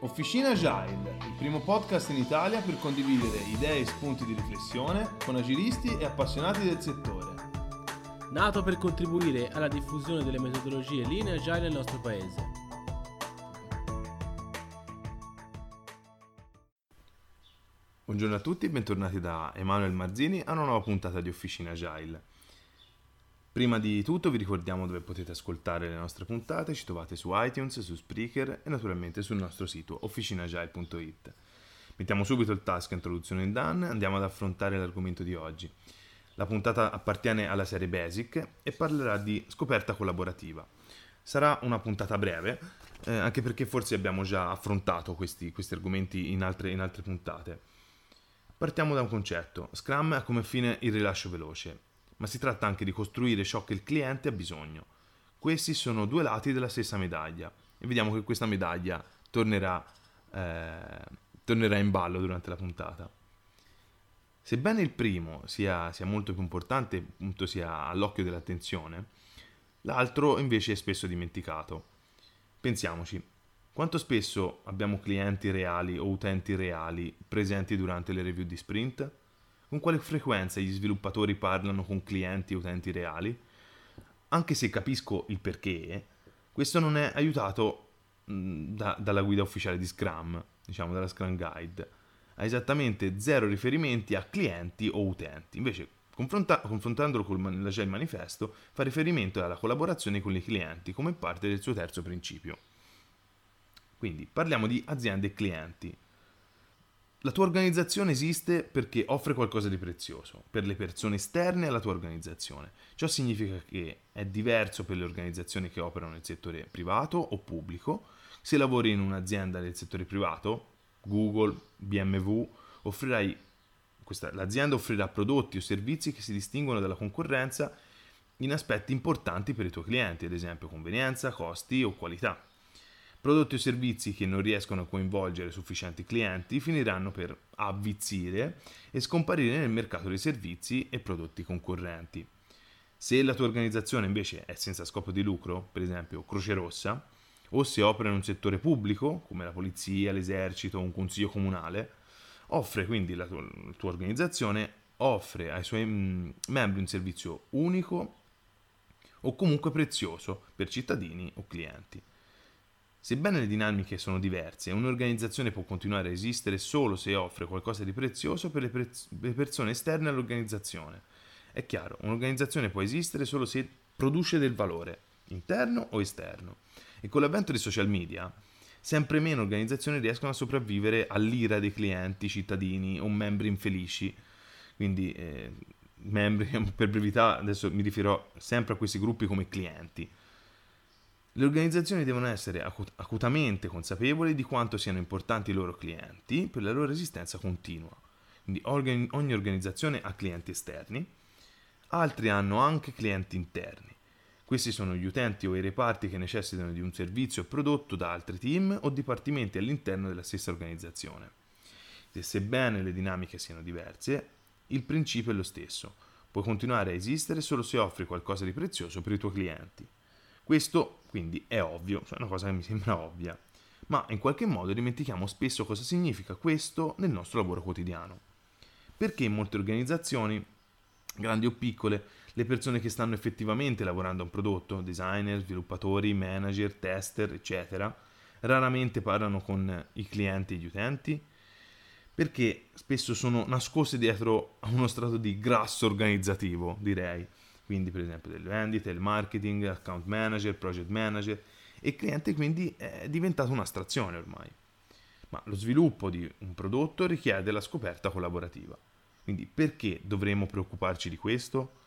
Officina Agile, il primo podcast in Italia per condividere idee e spunti di riflessione con agilisti e appassionati del settore. Nato per contribuire alla diffusione delle metodologie linee agile nel nostro paese. Buongiorno a tutti e bentornati da Emanuele Marzini a una nuova puntata di Officina Agile. Prima di tutto vi ricordiamo dove potete ascoltare le nostre puntate, ci trovate su iTunes, su Spreaker e naturalmente sul nostro sito officinagile.it. Mettiamo subito il task introduzione in done e andiamo ad affrontare l'argomento di oggi. La puntata appartiene alla serie Basic e parlerà di scoperta collaborativa. Sarà una puntata breve, eh, anche perché forse abbiamo già affrontato questi, questi argomenti in altre, in altre puntate. Partiamo da un concetto. Scrum ha come fine il rilascio veloce ma si tratta anche di costruire ciò che il cliente ha bisogno. Questi sono due lati della stessa medaglia e vediamo che questa medaglia tornerà, eh, tornerà in ballo durante la puntata. Sebbene il primo sia, sia molto più importante, appunto sia all'occhio dell'attenzione, l'altro invece è spesso dimenticato. Pensiamoci, quanto spesso abbiamo clienti reali o utenti reali presenti durante le review di sprint? Con quale frequenza gli sviluppatori parlano con clienti e utenti reali? Anche se capisco il perché, questo non è aiutato da, dalla guida ufficiale di Scrum, diciamo dalla Scrum Guide. Ha esattamente zero riferimenti a clienti o utenti. Invece, confronta- confrontandolo con l'Agile Manifesto, fa riferimento alla collaborazione con i clienti come parte del suo terzo principio. Quindi parliamo di aziende e clienti. La tua organizzazione esiste perché offre qualcosa di prezioso per le persone esterne alla tua organizzazione. Ciò significa che è diverso per le organizzazioni che operano nel settore privato o pubblico. Se lavori in un'azienda del settore privato, Google, BMW, offrirai, questa, l'azienda offrirà prodotti o servizi che si distinguono dalla concorrenza in aspetti importanti per i tuoi clienti, ad esempio convenienza, costi o qualità. Prodotti o servizi che non riescono a coinvolgere sufficienti clienti finiranno per avvizzire e scomparire nel mercato dei servizi e prodotti concorrenti. Se la tua organizzazione invece è senza scopo di lucro, per esempio Croce Rossa, o se opera in un settore pubblico, come la polizia, l'esercito o un consiglio comunale, offre quindi la tua, la tua organizzazione offre ai suoi mm, membri un servizio unico o comunque prezioso per cittadini o clienti. Sebbene le dinamiche sono diverse, un'organizzazione può continuare a esistere solo se offre qualcosa di prezioso per le, prez- le persone esterne all'organizzazione. È chiaro, un'organizzazione può esistere solo se produce del valore, interno o esterno. E con l'avvento dei social media, sempre meno organizzazioni riescono a sopravvivere all'ira dei clienti, cittadini o membri infelici. Quindi, eh, membri, per brevità, adesso mi riferirò sempre a questi gruppi come clienti le organizzazioni devono essere acutamente consapevoli di quanto siano importanti i loro clienti per la loro esistenza continua. Quindi ogni organizzazione ha clienti esterni, altri hanno anche clienti interni. Questi sono gli utenti o i reparti che necessitano di un servizio prodotto da altri team o dipartimenti all'interno della stessa organizzazione. E sebbene le dinamiche siano diverse, il principio è lo stesso. Puoi continuare a esistere solo se offri qualcosa di prezioso per i tuoi clienti. Questo quindi è ovvio, cioè è una cosa che mi sembra ovvia, ma in qualche modo dimentichiamo spesso cosa significa questo nel nostro lavoro quotidiano. Perché in molte organizzazioni, grandi o piccole, le persone che stanno effettivamente lavorando a un prodotto, designer, sviluppatori, manager, tester, eccetera, raramente parlano con i clienti e gli utenti? Perché spesso sono nascosti dietro a uno strato di grasso organizzativo, direi quindi per esempio delle vendite, il marketing, account manager, project manager e il cliente quindi è diventato un'astrazione ormai. Ma lo sviluppo di un prodotto richiede la scoperta collaborativa. Quindi perché dovremmo preoccuparci di questo?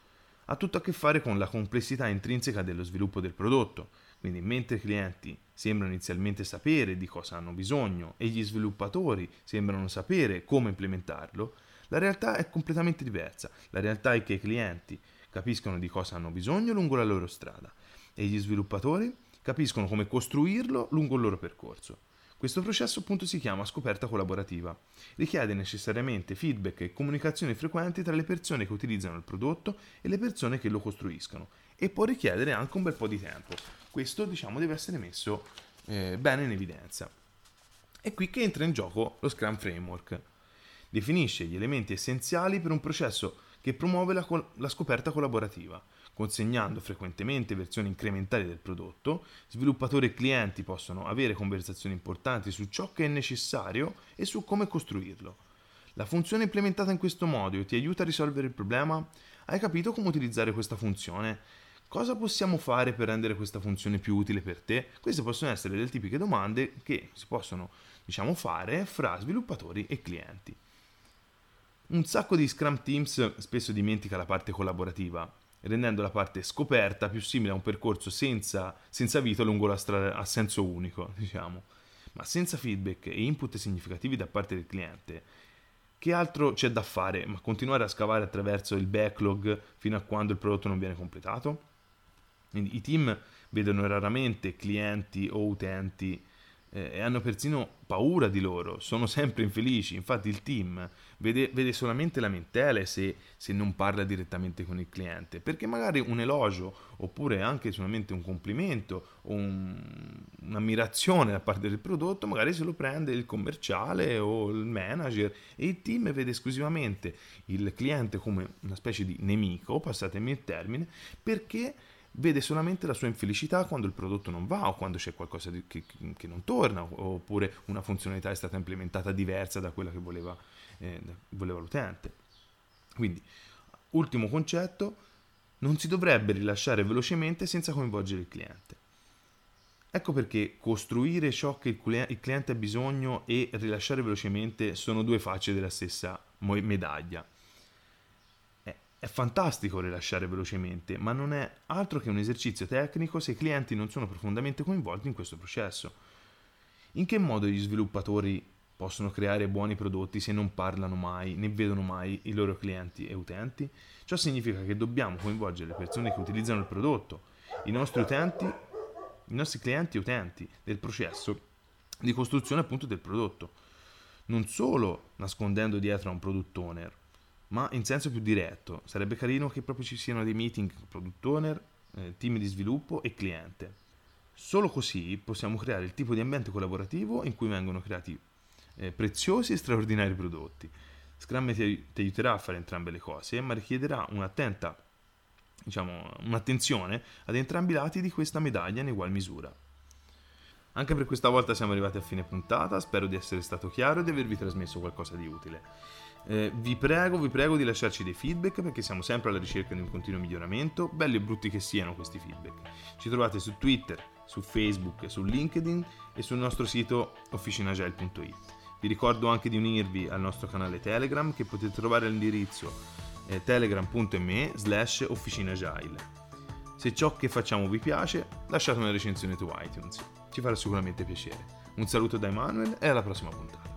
Ha tutto a che fare con la complessità intrinseca dello sviluppo del prodotto. Quindi mentre i clienti sembrano inizialmente sapere di cosa hanno bisogno e gli sviluppatori sembrano sapere come implementarlo, la realtà è completamente diversa. La realtà è che i clienti capiscono di cosa hanno bisogno lungo la loro strada e gli sviluppatori capiscono come costruirlo lungo il loro percorso. Questo processo appunto si chiama scoperta collaborativa. Richiede necessariamente feedback e comunicazioni frequenti tra le persone che utilizzano il prodotto e le persone che lo costruiscono e può richiedere anche un bel po' di tempo. Questo diciamo deve essere messo eh, bene in evidenza. È qui che entra in gioco lo Scrum Framework. Definisce gli elementi essenziali per un processo che promuove la, col- la scoperta collaborativa consegnando frequentemente versioni incrementali del prodotto, sviluppatori e clienti possono avere conversazioni importanti su ciò che è necessario e su come costruirlo. La funzione implementata in questo modo ti aiuta a risolvere il problema? Hai capito come utilizzare questa funzione? Cosa possiamo fare per rendere questa funzione più utile per te? Queste possono essere delle tipiche domande che si possono, diciamo, fare fra sviluppatori e clienti. Un sacco di Scrum Teams spesso dimentica la parte collaborativa rendendo la parte scoperta più simile a un percorso senza, senza vita lungo la strada a senso unico, diciamo. Ma senza feedback e input significativi da parte del cliente, che altro c'è da fare ma continuare a scavare attraverso il backlog fino a quando il prodotto non viene completato? I team vedono raramente clienti o utenti eh, e hanno persino paura di loro, sono sempre infelici, infatti il team vede, vede solamente lamentele se, se, non parla direttamente con il cliente, perché magari un elogio oppure anche solamente un complimento o un, un'ammirazione da parte del prodotto, magari se lo prende il commerciale o il manager. E il team vede esclusivamente il cliente come una specie di nemico, passatemi il termine, perché vede solamente la sua infelicità quando il prodotto non va o quando c'è qualcosa di, che, che, non torna oppure una funzionalità è stata implementata diversa da quella che voleva, eh, voleva l'utente. Quindi, ultimo concetto, non si dovrebbe rilasciare velocemente senza coinvolgere il cliente. Ecco perché costruire ciò che il cliente ha bisogno e rilasciare velocemente sono due facce della stessa medaglia. È fantastico rilasciare velocemente, ma non è altro che un esercizio tecnico se i clienti non sono profondamente coinvolti in questo processo. In che modo gli sviluppatori possono creare buoni prodotti se non parlano mai, né vedono mai i loro clienti e utenti? Ciò significa che dobbiamo coinvolgere le persone che utilizzano il prodotto, i nostri utenti, i nostri clienti e utenti del processo di costruzione appunto del prodotto. Non solo nascondendo dietro a un product owner, ma in senso più diretto. Sarebbe carino che proprio ci siano dei meeting product owner, eh, team di sviluppo e cliente. Solo così possiamo creare il tipo di ambiente collaborativo in cui vengono creati eh, preziosi e straordinari prodotti. Scrum ti, ti, aiuterà a fare entrambe le cose, ma richiederà un'attenta, diciamo, un'attenzione ad entrambi i lati di questa medaglia in ugual misura. Anche per questa volta siamo arrivati a fine puntata, spero di essere stato chiaro e di avervi trasmesso qualcosa di utile. Eh, vi prego, vi prego di lasciarci dei feedback perché siamo sempre alla ricerca di un continuo miglioramento, belli e brutti che siano questi feedback. Ci trovate su Twitter, su Facebook, su LinkedIn e sul nostro sito officinagile.it. Vi ricordo anche di unirvi al nostro canale Telegram che potete trovare all'indirizzo eh, telegram.me slash officinagile. Se ciò che facciamo vi piace, lasciate una recensione su iTunes, ci farà sicuramente piacere. Un saluto da Emanuele e alla prossima puntata.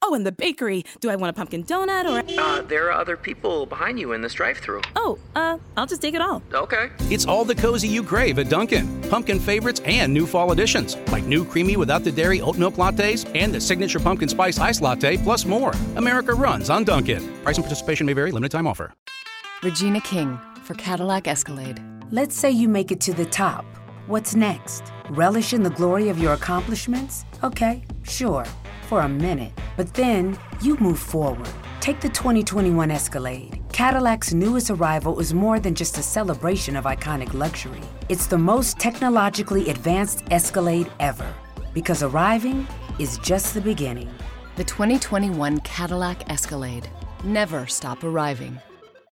Oh, and the bakery. Do I want a pumpkin donut or a... Uh, there are other people behind you in this drive-through. Oh, uh, I'll just take it all. Okay. It's all the cozy you crave at Dunkin'. Pumpkin favorites and new fall additions, like new creamy without the dairy oat milk lattes and the signature pumpkin spice ice latte, plus more. America runs on Dunkin'. Price and participation may vary. Limited time offer. Regina King for Cadillac Escalade. Let's say you make it to the top. What's next? Relish in the glory of your accomplishments? Okay, sure for a minute, but then you move forward. Take the 2021 Escalade. Cadillac's newest arrival is more than just a celebration of iconic luxury. It's the most technologically advanced Escalade ever, because arriving is just the beginning. The 2021 Cadillac Escalade. Never stop arriving.